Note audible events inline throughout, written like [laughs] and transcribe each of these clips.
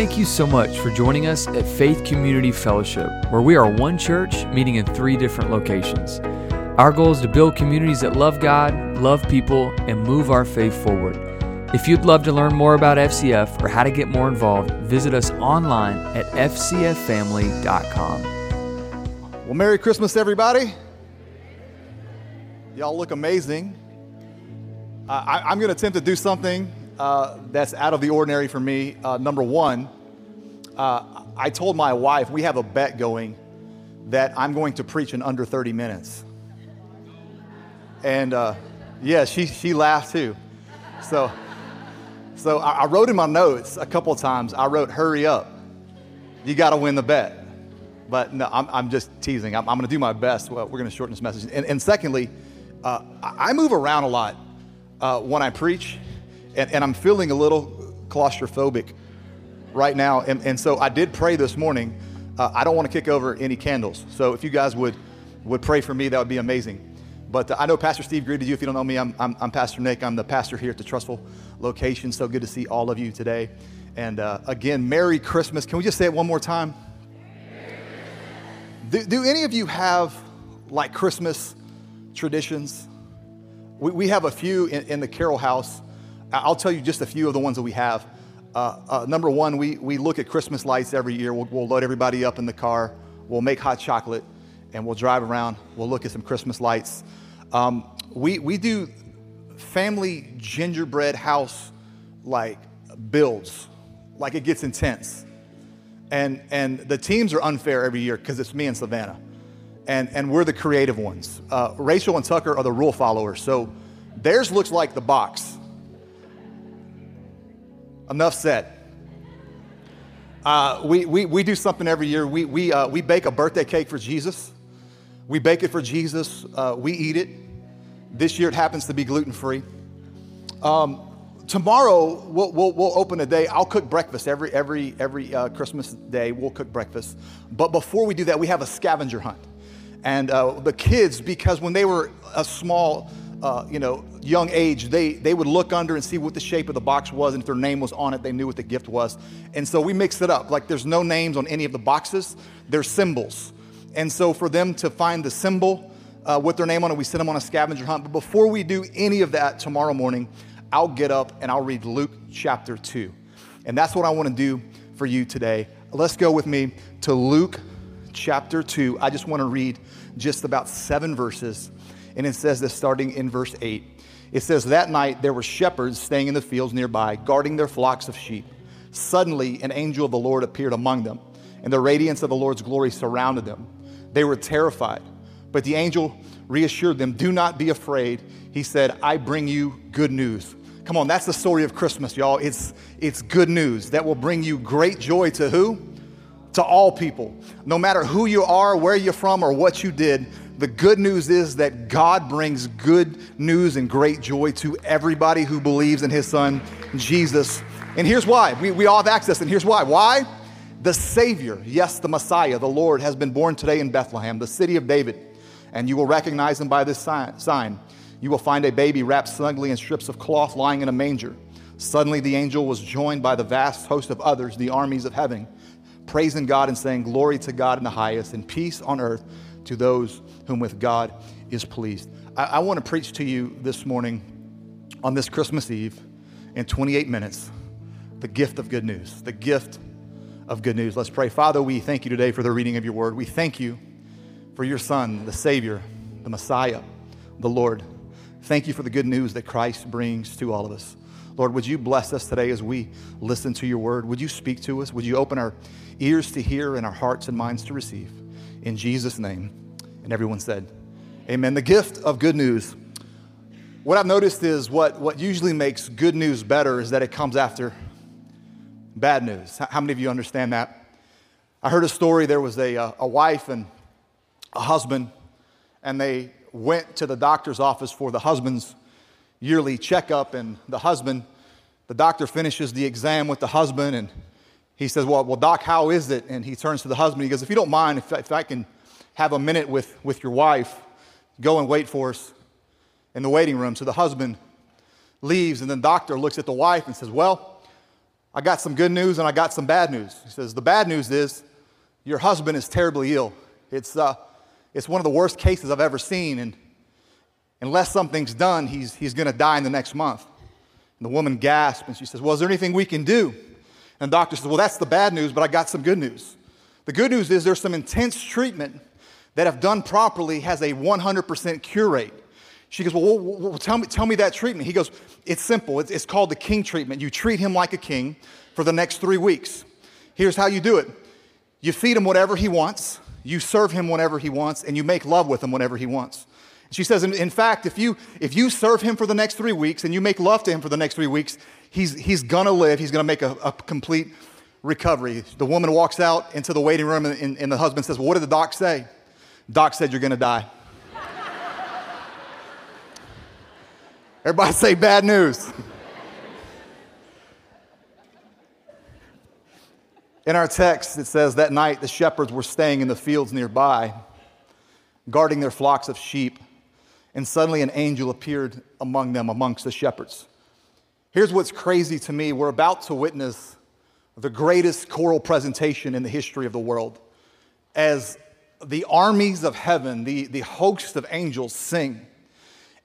Thank you so much for joining us at Faith Community Fellowship, where we are one church meeting in three different locations. Our goal is to build communities that love God, love people, and move our faith forward. If you'd love to learn more about FCF or how to get more involved, visit us online at fcffamily.com. Well, Merry Christmas, everybody. Y'all look amazing. Uh, I, am going to attempt to do something uh, that's out of the ordinary for me. Uh, number one, uh, I told my wife we have a bet going that I'm going to preach in under 30 minutes. And uh, yeah, she, she laughed too. So, so I, I wrote in my notes a couple of times, I wrote, hurry up. You got to win the bet. But no, I'm, I'm just teasing. I'm, I'm going to do my best. Well, we're going to shorten this message. And, and secondly, uh, I move around a lot uh, when I preach, and, and, I'm feeling a little claustrophobic right now. And, and so I did pray this morning. Uh, I don't want to kick over any candles. So if you guys would, would pray for me, that would be amazing. But uh, I know Pastor Steve greeted you. If you don't know me, I'm, I'm, I'm, Pastor Nick. I'm the pastor here at the Trustful location. So good to see all of you today. And uh, again, Merry Christmas. Can we just say it one more time? Do, do any of you have like Christmas traditions? We, we have a few in, in, the Carroll house. I'll tell you just a few of the ones that we have. Uh, uh, number one, we, we look at Christmas lights every year. We'll, we'll load everybody up in the car. We'll make hot chocolate and we'll drive around. We'll look at some Christmas lights. Um, we, we do family gingerbread house like builds, like it gets intense. And, and the teams are unfair every year because it's me and Savannah. And, and we're the creative ones. Uh, Rachel and Tucker are the rule followers. So theirs looks like the box. Enough said. Uh, we, we, we do something every year. We, we, uh, we bake a birthday cake for Jesus. We bake it for Jesus. Uh, we eat it. This year it happens to be gluten free. Um, tomorrow we'll, we'll, we'll, open a day. I'll cook breakfast every, every, every uh, Christmas day. We'll cook breakfast. But before we do that, we have a scavenger hunt. And uh, the kids, because when they were a small, uh, you know, young age, they, they would look under and see what the shape of the box was. And if their name was on it, they knew what the gift was. And so we mixed it up. Like there's no names on any of the boxes, they're symbols. And so for them to find the symbol uh, with their name on it, we send them on a scavenger hunt. But before we do any of that tomorrow morning, I'll get up and I'll read Luke chapter 2. And that's what I want to do for you today. Let's go with me to Luke chapter 2. I just want to read just about seven verses. And it says this starting in verse 8. It says, That night there were shepherds staying in the fields nearby, guarding their flocks of sheep. Suddenly, an angel of the Lord appeared among them, and the radiance of the Lord's glory surrounded them. They were terrified. But the angel reassured them, Do not be afraid. He said, I bring you good news. Come on, that's the story of Christmas, y'all. It's, it's good news that will bring you great joy to who? To all people. No matter who you are, where you're from, or what you did, the good news is that God brings good news and great joy to everybody who believes in His Son, Jesus. And here's why. We, we all have access, and here's why. Why? The Savior, yes, the Messiah, the Lord, has been born today in Bethlehem, the city of David. And you will recognize him by this sign. You will find a baby wrapped snugly in strips of cloth lying in a manger. Suddenly, the angel was joined by the vast host of others, the armies of heaven, praising God and saying, Glory to God in the highest, and peace on earth to those whom with God is pleased. I, I want to preach to you this morning on this Christmas Eve in 28 minutes the gift of good news, the gift of good news. Let's pray. Father, we thank you today for the reading of your word. We thank you for your Son, the Savior, the Messiah, the Lord. Thank you for the good news that Christ brings to all of us. Lord, would you bless us today as we listen to your word? Would you speak to us? Would you open our ears to hear and our hearts and minds to receive? In Jesus' name. And everyone said, Amen. The gift of good news. What I've noticed is what, what usually makes good news better is that it comes after bad news. How many of you understand that? I heard a story. There was a, a wife and a husband, and they went to the doctor's office for the husband's yearly checkup. And the husband, the doctor finishes the exam with the husband, and he says, Well, well doc, how is it? And he turns to the husband. He goes, If you don't mind, if, if I can have a minute with, with your wife, go and wait for us in the waiting room. So the husband leaves, and the doctor looks at the wife and says, Well, I got some good news and I got some bad news. He says, The bad news is your husband is terribly ill. It's, uh, it's one of the worst cases I've ever seen. And unless something's done, he's, he's going to die in the next month. And the woman gasps and she says, Well, is there anything we can do? And the doctor says, Well, that's the bad news, but I got some good news. The good news is there's some intense treatment that, if done properly, has a 100% cure rate. She goes, well, well, well, tell, me, tell me that treatment. He goes, It's simple. It's, it's called the king treatment. You treat him like a king for the next three weeks. Here's how you do it you feed him whatever he wants, you serve him whenever he wants, and you make love with him whenever he wants. She says, in, in fact, if you, if you serve him for the next three weeks and you make love to him for the next three weeks, he's, he's gonna live, he's gonna make a, a complete recovery. The woman walks out into the waiting room, and, and the husband says, Well, what did the doc say? Doc said, You're gonna die. Everybody say bad news. In our text, it says that night the shepherds were staying in the fields nearby, guarding their flocks of sheep, and suddenly an angel appeared among them, amongst the shepherds. Here's what's crazy to me we're about to witness the greatest choral presentation in the history of the world as the armies of heaven, the, the host of angels, sing.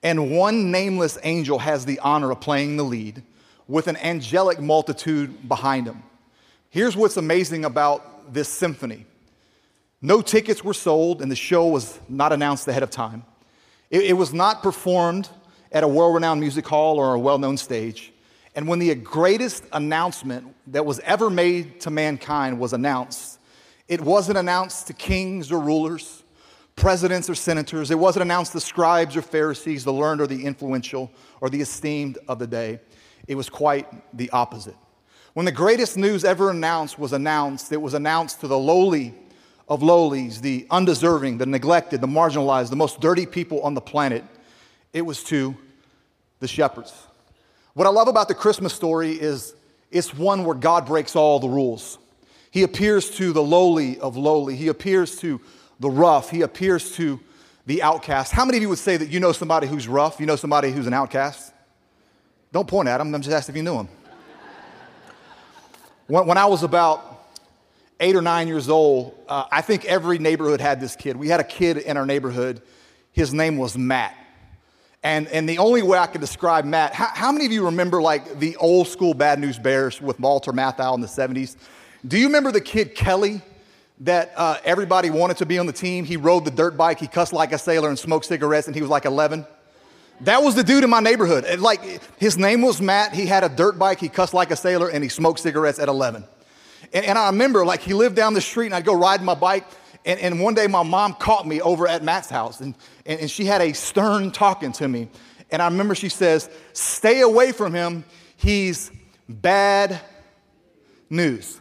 And one nameless angel has the honor of playing the lead with an angelic multitude behind him. Here's what's amazing about this symphony no tickets were sold, and the show was not announced ahead of time. It, it was not performed at a world renowned music hall or a well known stage. And when the greatest announcement that was ever made to mankind was announced, it wasn't announced to kings or rulers, presidents or senators. It wasn't announced to scribes or Pharisees, the learned or the influential or the esteemed of the day. It was quite the opposite. When the greatest news ever announced was announced, it was announced to the lowly of lowlies, the undeserving, the neglected, the marginalized, the most dirty people on the planet. It was to the shepherds. What I love about the Christmas story is it's one where God breaks all the rules. He appears to the lowly of lowly. He appears to the rough. He appears to the outcast. How many of you would say that you know somebody who's rough? You know somebody who's an outcast? Don't point at him. I'm just asking if you knew him. When, when I was about eight or nine years old, uh, I think every neighborhood had this kid. We had a kid in our neighborhood. His name was Matt. And, and the only way I could describe Matt, how, how many of you remember like the old school Bad News Bears with Walter Matthau in the 70s? Do you remember the kid Kelly that uh, everybody wanted to be on the team? He rode the dirt bike, he cussed like a sailor and smoked cigarettes, and he was like 11. That was the dude in my neighborhood. Like his name was Matt. He had a dirt bike. He cussed like a sailor, and he smoked cigarettes at 11. And, and I remember, like, he lived down the street, and I'd go riding my bike. And, and one day, my mom caught me over at Matt's house, and, and, and she had a stern talking to me. And I remember she says, "Stay away from him. He's bad news."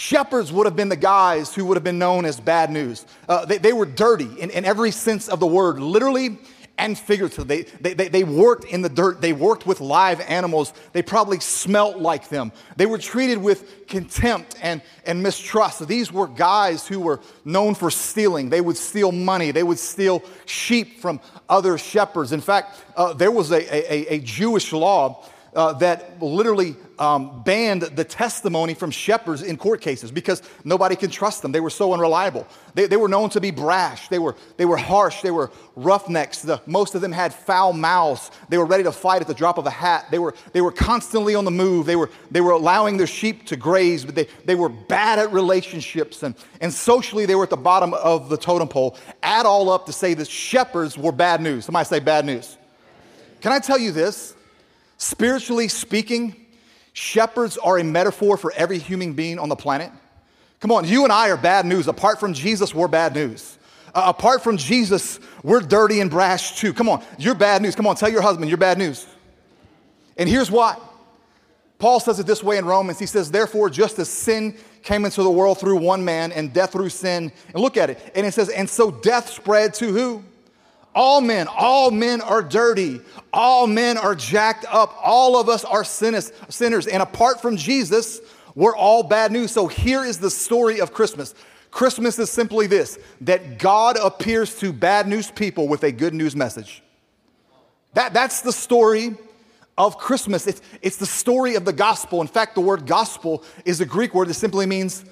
Shepherds would have been the guys who would have been known as bad news. Uh, they, they, were dirty in, in, every sense of the word, literally and figuratively. They, they, they worked in the dirt, they worked with live animals. They probably smelt like them. They were treated with contempt and, and mistrust. These were guys who were known for stealing. They would steal money, they would steal sheep from other shepherds. In fact, uh, there was a, a, a Jewish law uh, that literally um, banned the testimony from shepherds in court cases because nobody could trust them. They were so unreliable. They, they were known to be brash. They were, they were harsh. They were roughnecks. The, most of them had foul mouths. They were ready to fight at the drop of a hat. They were, they were constantly on the move. They were, they were allowing their sheep to graze, but they, they were bad at relationships. And, and socially, they were at the bottom of the totem pole. Add all up to say that shepherds were bad news. Somebody say bad news. Can I tell you this? Spiritually speaking, shepherds are a metaphor for every human being on the planet. Come on, you and I are bad news. Apart from Jesus, we're bad news. Uh, apart from Jesus, we're dirty and brash too. Come on, you're bad news. Come on, tell your husband you're bad news. And here's why. Paul says it this way in Romans. He says, Therefore, just as sin came into the world through one man and death through sin, and look at it, and it says, And so death spread to who? All men, all men are dirty. All men are jacked up. All of us are sinners. sinners. And apart from Jesus, we're all bad news. So here is the story of Christmas. Christmas is simply this that God appears to bad news people with a good news message. That, that's the story of Christmas. It's, it's the story of the gospel. In fact, the word gospel is a Greek word that simply means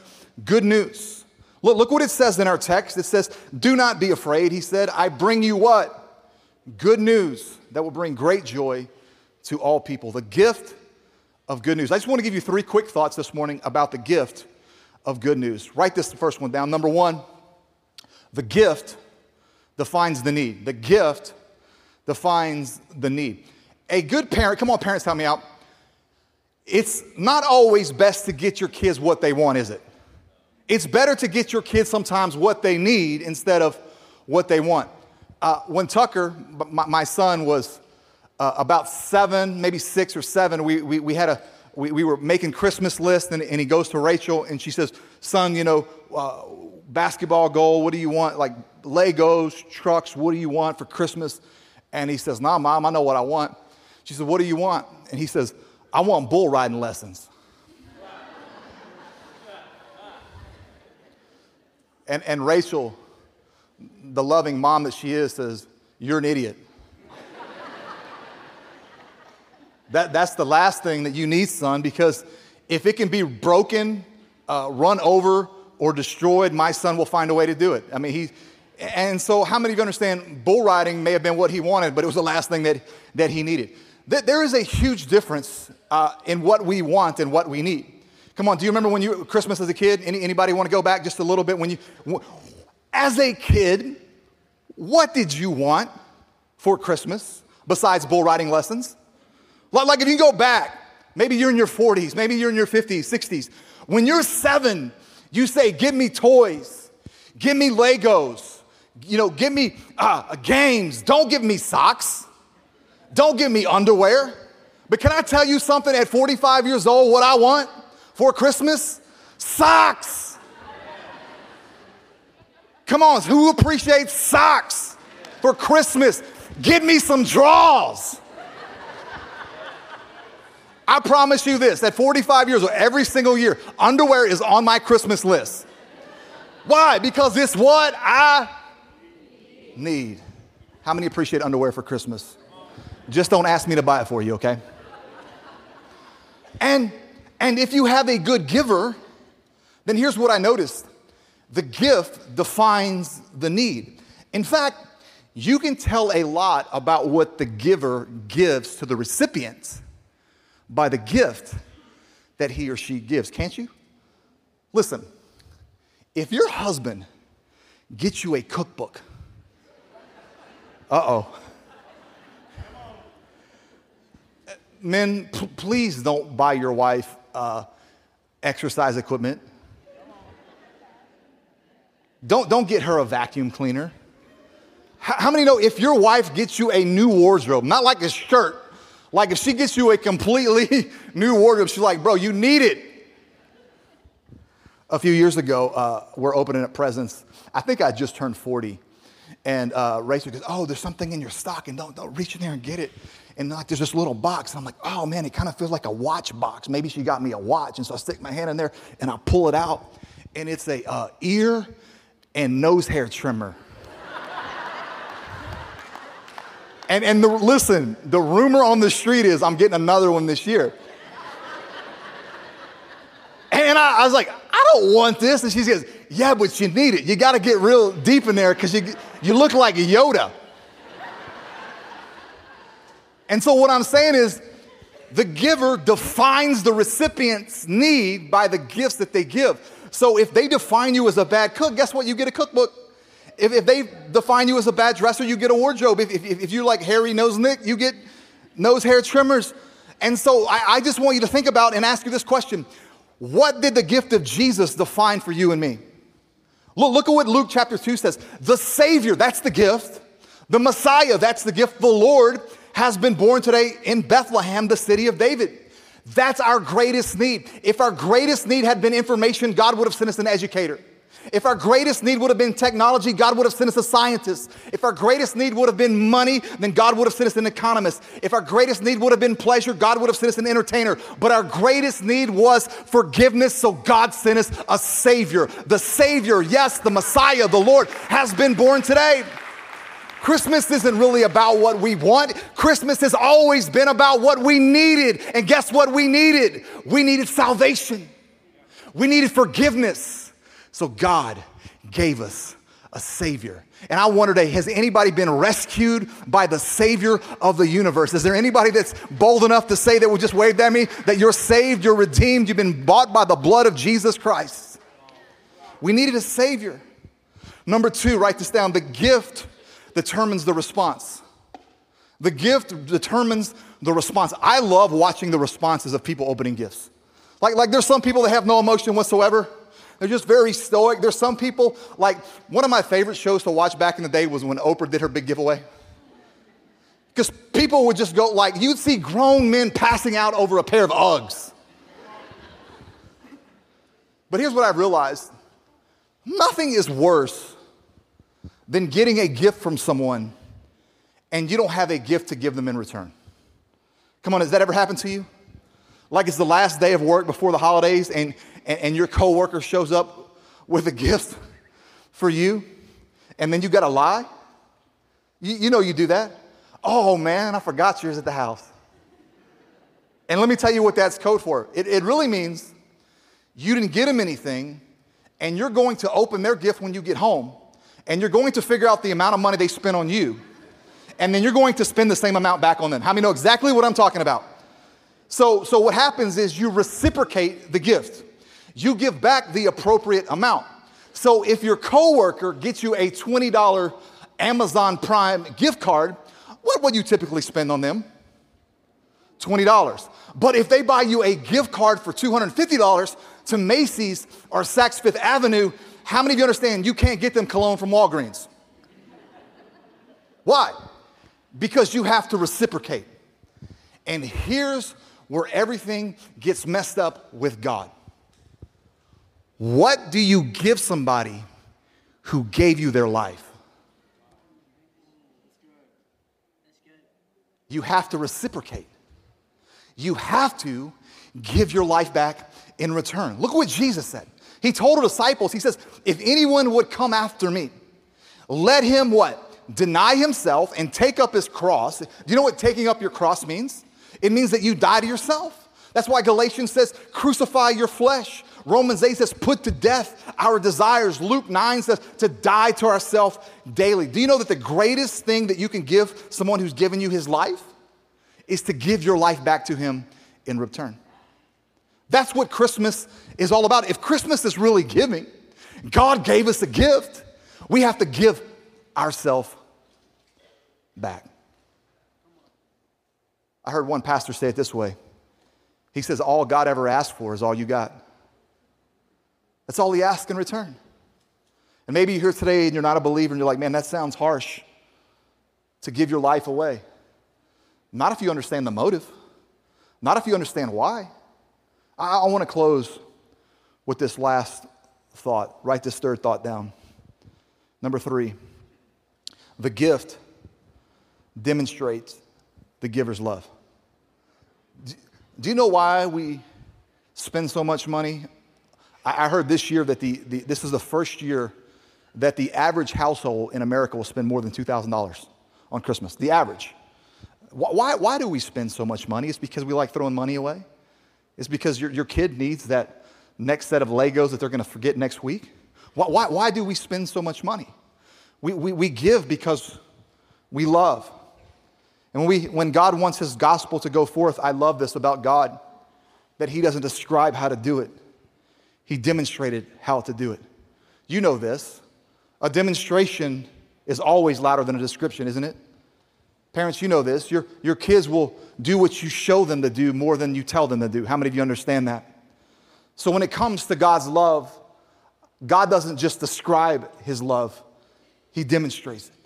good news. Look, look what it says in our text. It says, Do not be afraid. He said, I bring you what? Good news that will bring great joy to all people. The gift of good news. I just want to give you three quick thoughts this morning about the gift of good news. Write this—the first one down. Number one, the gift defines the need. The gift defines the need. A good parent, come on, parents, help me out. It's not always best to get your kids what they want, is it? It's better to get your kids sometimes what they need instead of what they want. Uh, when Tucker, my, my son, was uh, about seven, maybe six or seven, we, we, we had a, we, we, were making Christmas list, and, and, he goes to Rachel, and she says, son, you know, uh, basketball goal, what do you want? Like Legos, trucks, what do you want for Christmas? And he says, nah, mom, I know what I want. She said, what do you want? And he says, I want bull riding lessons. And, and Rachel, the loving mom that she is, says, You're an idiot. that, that's the last thing that you need, son, because if it can be broken, uh, run over, or destroyed, my son will find a way to do it. I mean, he, and so how many of you understand bull riding may have been what he wanted, but it was the last thing that, that he needed? There is a huge difference uh, in what we want and what we need. Come on, do you remember when you Christmas as a kid? Any, anybody want to go back just a little bit when you as a kid, what did you want for Christmas besides bull riding lessons? Like if you go back, maybe you're in your 40s, maybe you're in your 50s, 60s. When you're 7, you say, "Give me toys. Give me Legos. You know, give me uh, games. Don't give me socks. Don't give me underwear." But can I tell you something at 45 years old what I want? For Christmas? Socks. Come on, who appreciates socks for Christmas? Give me some draws. I promise you this at 45 years old, every single year, underwear is on my Christmas list. Why? Because it's what I need. How many appreciate underwear for Christmas? Just don't ask me to buy it for you, okay? And and if you have a good giver, then here's what I noticed the gift defines the need. In fact, you can tell a lot about what the giver gives to the recipient by the gift that he or she gives, can't you? Listen, if your husband gets you a cookbook, uh oh. Men, p- please don't buy your wife uh, exercise equipment. Don't, don't get her a vacuum cleaner. How, how many know if your wife gets you a new wardrobe, not like a shirt, like if she gets you a completely [laughs] new wardrobe, she's like, bro, you need it. A few years ago, uh, we're opening up presents. I think I just turned 40. And uh, Rachel goes, Oh, there's something in your stocking. Don't, don't reach in there and get it and like there's this little box. And I'm like, oh man, it kind of feels like a watch box. Maybe she got me a watch. And so I stick my hand in there and I pull it out, and it's a uh, ear and nose hair trimmer. [laughs] and and the, listen, the rumor on the street is I'm getting another one this year. And I, I was like, I don't want this. And she says, Yeah, but you need it. You got to get real deep in there because you, you look like Yoda. And so, what I'm saying is, the giver defines the recipient's need by the gifts that they give. So, if they define you as a bad cook, guess what? You get a cookbook. If, if they define you as a bad dresser, you get a wardrobe. If, if, if you like hairy nose Nick, you get nose hair trimmers. And so, I, I just want you to think about and ask you this question What did the gift of Jesus define for you and me? Look, look at what Luke chapter 2 says. The Savior, that's the gift. The Messiah, that's the gift. The Lord, has been born today in Bethlehem, the city of David. That's our greatest need. If our greatest need had been information, God would have sent us an educator. If our greatest need would have been technology, God would have sent us a scientist. If our greatest need would have been money, then God would have sent us an economist. If our greatest need would have been pleasure, God would have sent us an entertainer. But our greatest need was forgiveness, so God sent us a Savior. The Savior, yes, the Messiah, the Lord, has been born today. Christmas isn't really about what we want. Christmas has always been about what we needed. And guess what we needed? We needed salvation. We needed forgiveness. So God gave us a Savior. And I wonder today, has anybody been rescued by the Savior of the universe? Is there anybody that's bold enough to say that will just wave at me that you're saved, you're redeemed, you've been bought by the blood of Jesus Christ? We needed a Savior. Number two, write this down the gift determines the response. The gift determines the response. I love watching the responses of people opening gifts. Like, like there's some people that have no emotion whatsoever. They're just very stoic. There's some people, like one of my favorite shows to watch back in the day was when Oprah did her big giveaway. Because people would just go, like, you'd see grown men passing out over a pair of Uggs. But here's what I've realized nothing is worse than getting a gift from someone and you don't have a gift to give them in return. Come on, has that ever happened to you? Like it's the last day of work before the holidays and, and, and your coworker shows up with a gift for you and then you got to lie? You, you know you do that. Oh man, I forgot yours at the house. And let me tell you what that's code for. It, it really means you didn't get them anything and you're going to open their gift when you get home and you're going to figure out the amount of money they spent on you, and then you're going to spend the same amount back on them. How many know exactly what I'm talking about? So, so what happens is you reciprocate the gift. You give back the appropriate amount. So if your coworker gets you a $20 Amazon Prime gift card, what would you typically spend on them? $20. But if they buy you a gift card for $250 to Macy's or Saks Fifth Avenue, how many of you understand you can't get them cologne from Walgreens? Why? Because you have to reciprocate. And here's where everything gets messed up with God. What do you give somebody who gave you their life? You have to reciprocate. You have to give your life back in return. Look what Jesus said. He told the disciples, he says, if anyone would come after me, let him what? Deny himself and take up his cross. Do you know what taking up your cross means? It means that you die to yourself. That's why Galatians says, crucify your flesh. Romans 8 says, put to death our desires. Luke 9 says, to die to ourselves daily. Do you know that the greatest thing that you can give someone who's given you his life is to give your life back to him in return? That's what Christmas is all about. If Christmas is really giving, God gave us a gift, we have to give ourselves back. I heard one pastor say it this way. He says, All God ever asked for is all you got. That's all He asks in return. And maybe you're here today and you're not a believer and you're like, Man, that sounds harsh to give your life away. Not if you understand the motive, not if you understand why. I, I want to close with this last thought. Write this third thought down. Number three, the gift demonstrates the giver's love. Do you know why we spend so much money? I heard this year that the, the, this is the first year that the average household in America will spend more than $2,000 on Christmas. The average. Why, why do we spend so much money? It's because we like throwing money away. It's because your, your kid needs that next set of Legos that they're going to forget next week. Why, why, why, do we spend so much money? We, we, we give because we love. And when, we, when God wants his gospel to go forth, I love this about God that he doesn't describe how to do it, he demonstrated how to do it. You know this. A demonstration is always louder than a description, isn't it? Parents, you know this. Your, your kids will do what you show them to do more than you tell them to do. How many of you understand that? So when it comes to God's love, God doesn't just describe his love, he demonstrates it.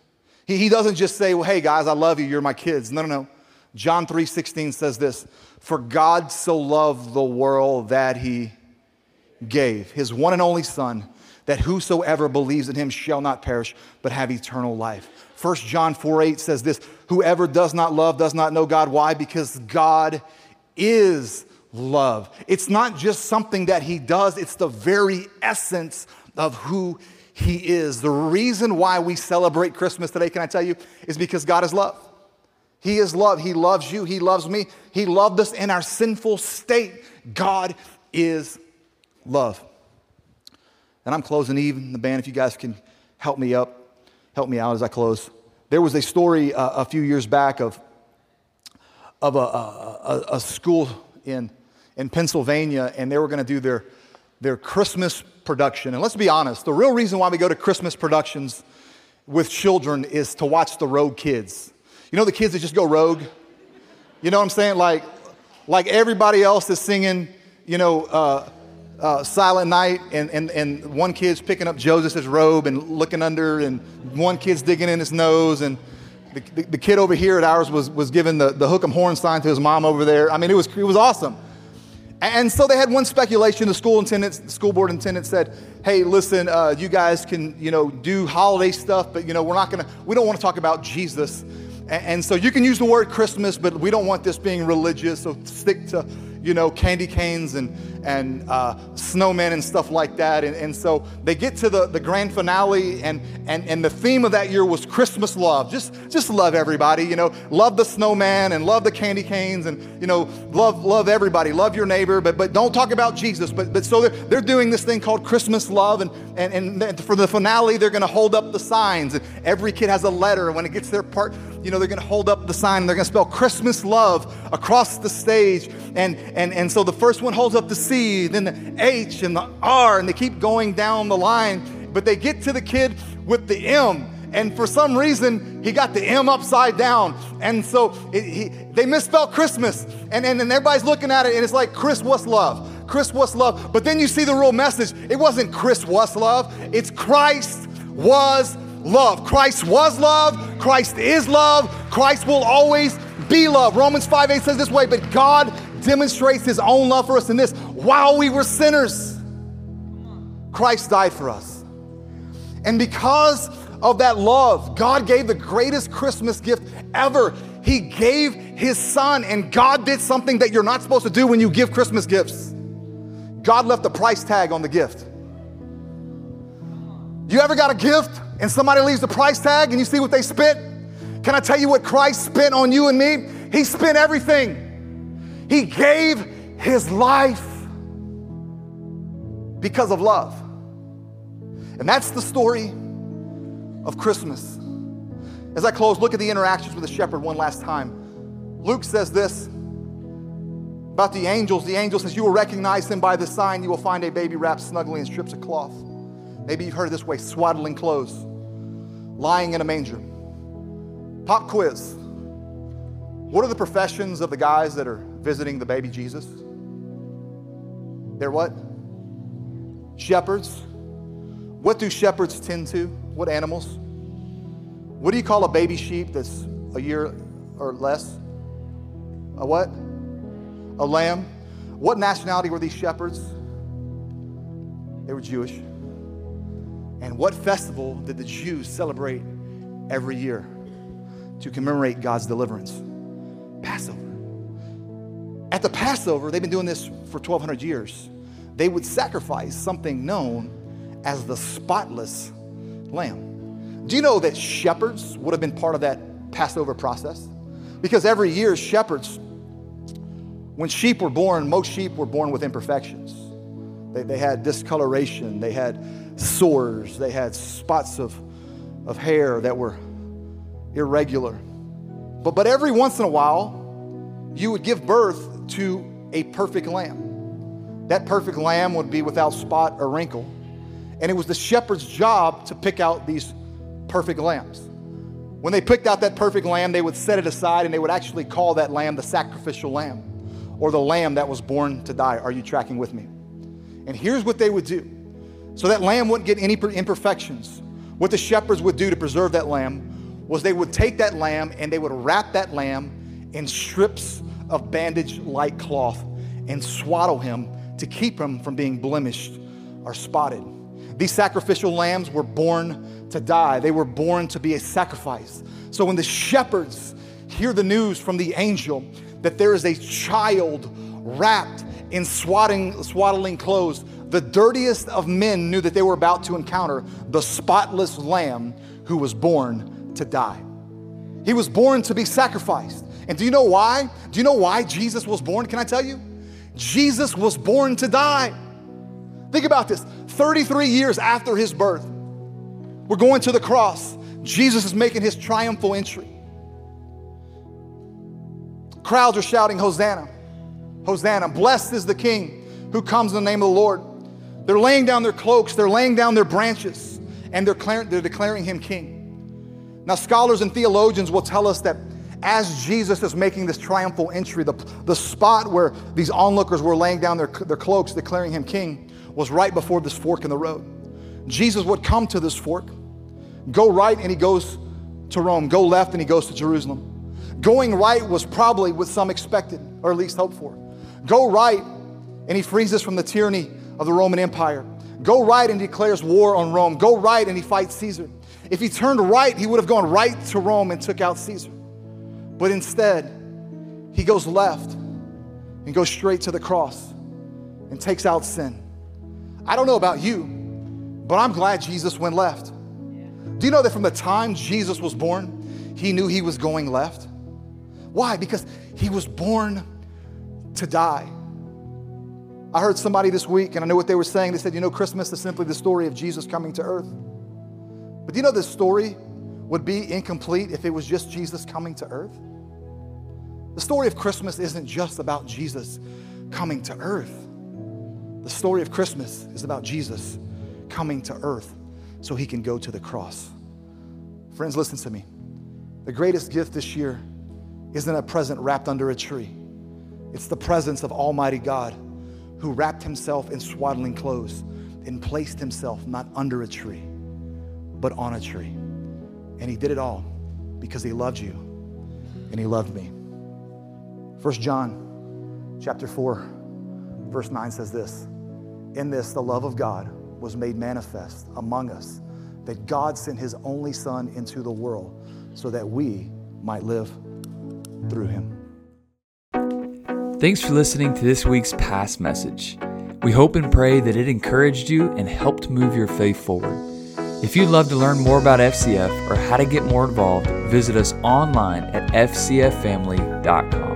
He, he doesn't just say, well, hey guys, I love you, you're my kids. No, no, no. John 3:16 says this, for God so loved the world that he gave his one and only son that whosoever believes in him shall not perish but have eternal life. 1 John 4 8 says this Whoever does not love does not know God. Why? Because God is love. It's not just something that he does, it's the very essence of who He is. The reason why we celebrate Christmas today, can I tell you, is because God is love. He is love. He loves you. He loves me. He loved us in our sinful state. God is love. And I'm closing even the band, if you guys can help me up, help me out as I close. There was a story uh, a few years back of, of a, a, a school in, in Pennsylvania, and they were going to do their, their Christmas production. And let's be honest, the real reason why we go to Christmas productions with children is to watch the rogue kids. You know the kids that just go rogue? You know what I'm saying? Like, like everybody else is singing, you know, uh, uh, Silent Night, and, and, and one kid's picking up Joseph's robe and looking under, and one kid's digging in his nose, and the, the, the kid over here at ours was, was giving the, the hook 'em horn sign to his mom over there. I mean, it was, it was awesome. And so they had one speculation. The school attendant, the school board attendant said, "Hey, listen, uh, you guys can, you know, do holiday stuff, but you know, we're not gonna, we don't want to talk about Jesus, and, and so you can use the word Christmas, but we don't want this being religious. So stick to, you know, candy canes and, and uh, snowmen and stuff like that. And, and so they get to the, the grand finale, and, and, and the theme of that year was Christmas love. Just, just love everybody, you know, love the snowman and love the candy canes and, you know, love, love everybody, love your neighbor, but, but don't talk about Jesus. But, but so they're, they're doing this thing called Christmas love, and, and, and for the finale, they're going to hold up the signs. And every kid has a letter, and when it gets their part, you know, they're going to hold up the sign, and they're going to spell Christmas love across the stage. And, and, and so the first one holds up the Then the H and the R, and they keep going down the line. But they get to the kid with the M. And for some reason, he got the M upside down. And so it, he, they misspelled Christmas. And, and, and everybody's looking at it, and it's like, Chris, what's love? Chris, what's love? But then you see the real message. It wasn't Chris, what's love? It's Christ was love. Christ was love. Christ is love. Christ will always be love. Romans 5 8 says this way, but God demonstrates his own love for us in this while we were sinners, Christ died for us. And because of that love, God gave the greatest Christmas gift ever. He gave his son, and God did something that you're not supposed to do when you give Christmas gifts. God left a price tag on the gift. You ever got a gift and somebody leaves the price tag and you see what they spent? Can I tell you what Christ spent on you and me? He spent everything. He gave his life because of love. And that's the story of Christmas. As I close, look at the interactions with the shepherd one last time. Luke says this about the angels. The angel says, You will recognize him by the sign. You will find a baby wrapped snugly in strips of cloth. Maybe you've heard this way swaddling clothes, lying in a manger. Pop quiz. What are the professions of the guys that are visiting the baby Jesus? They're what? Shepherds. What do shepherds tend to? What animals? What do you call a baby sheep that's a year or less? A what? A lamb. What nationality were these shepherds? They were Jewish. And what festival did the Jews celebrate every year to commemorate God's deliverance? Passover. At the Passover, they've been doing this for 1,200 years. They would sacrifice something known as the spotless lamb. Do you know that shepherds would have been part of that Passover process? Because every year, shepherds, when sheep were born, most sheep were born with imperfections. They, they had discoloration, they had sores, they had spots of, of hair that were irregular. But, but every once in a while, you would give birth to a perfect lamb. That perfect lamb would be without spot or wrinkle. And it was the shepherd's job to pick out these perfect lambs. When they picked out that perfect lamb, they would set it aside and they would actually call that lamb the sacrificial lamb or the lamb that was born to die. Are you tracking with me? And here's what they would do so that lamb wouldn't get any imperfections. What the shepherds would do to preserve that lamb was they would take that lamb and they would wrap that lamb in strips of bandage like cloth and swaddle him to keep him from being blemished or spotted. These sacrificial lambs were born to die, they were born to be a sacrifice. So when the shepherds hear the news from the angel that there is a child wrapped in swaddling, swaddling clothes, the dirtiest of men knew that they were about to encounter the spotless lamb who was born to die. He was born to be sacrificed. And do you know why? Do you know why Jesus was born? Can I tell you? Jesus was born to die. Think about this 33 years after his birth, we're going to the cross. Jesus is making his triumphal entry. Crowds are shouting, Hosanna, Hosanna. Blessed is the King who comes in the name of the Lord. They're laying down their cloaks, they're laying down their branches, and they're, declaring, they're declaring him king. Now, scholars and theologians will tell us that as Jesus is making this triumphal entry, the, the spot where these onlookers were laying down their, their cloaks, declaring him king, was right before this fork in the road. Jesus would come to this fork, go right, and he goes to Rome, go left, and he goes to Jerusalem. Going right was probably what some expected, or at least hoped for. Go right, and he frees us from the tyranny of the Roman Empire. Go right, and declares war on Rome. Go right, and he fights Caesar. If he turned right, he would have gone right to Rome and took out Caesar. But instead, he goes left and goes straight to the cross and takes out sin. I don't know about you, but I'm glad Jesus went left. Do you know that from the time Jesus was born, he knew he was going left? Why? Because he was born to die. I heard somebody this week, and I know what they were saying. They said, You know, Christmas is simply the story of Jesus coming to earth. But do you know this story would be incomplete if it was just Jesus coming to earth? The story of Christmas isn't just about Jesus coming to earth. The story of Christmas is about Jesus coming to earth so he can go to the cross. Friends, listen to me. The greatest gift this year isn't a present wrapped under a tree, it's the presence of Almighty God who wrapped himself in swaddling clothes and placed himself not under a tree but on a tree. And he did it all because he loved you and he loved me. First John chapter 4 verse 9 says this. In this the love of God was made manifest among us that God sent his only son into the world so that we might live through him. Thanks for listening to this week's past message. We hope and pray that it encouraged you and helped move your faith forward. If you'd love to learn more about FCF or how to get more involved, visit us online at fcffamily.com.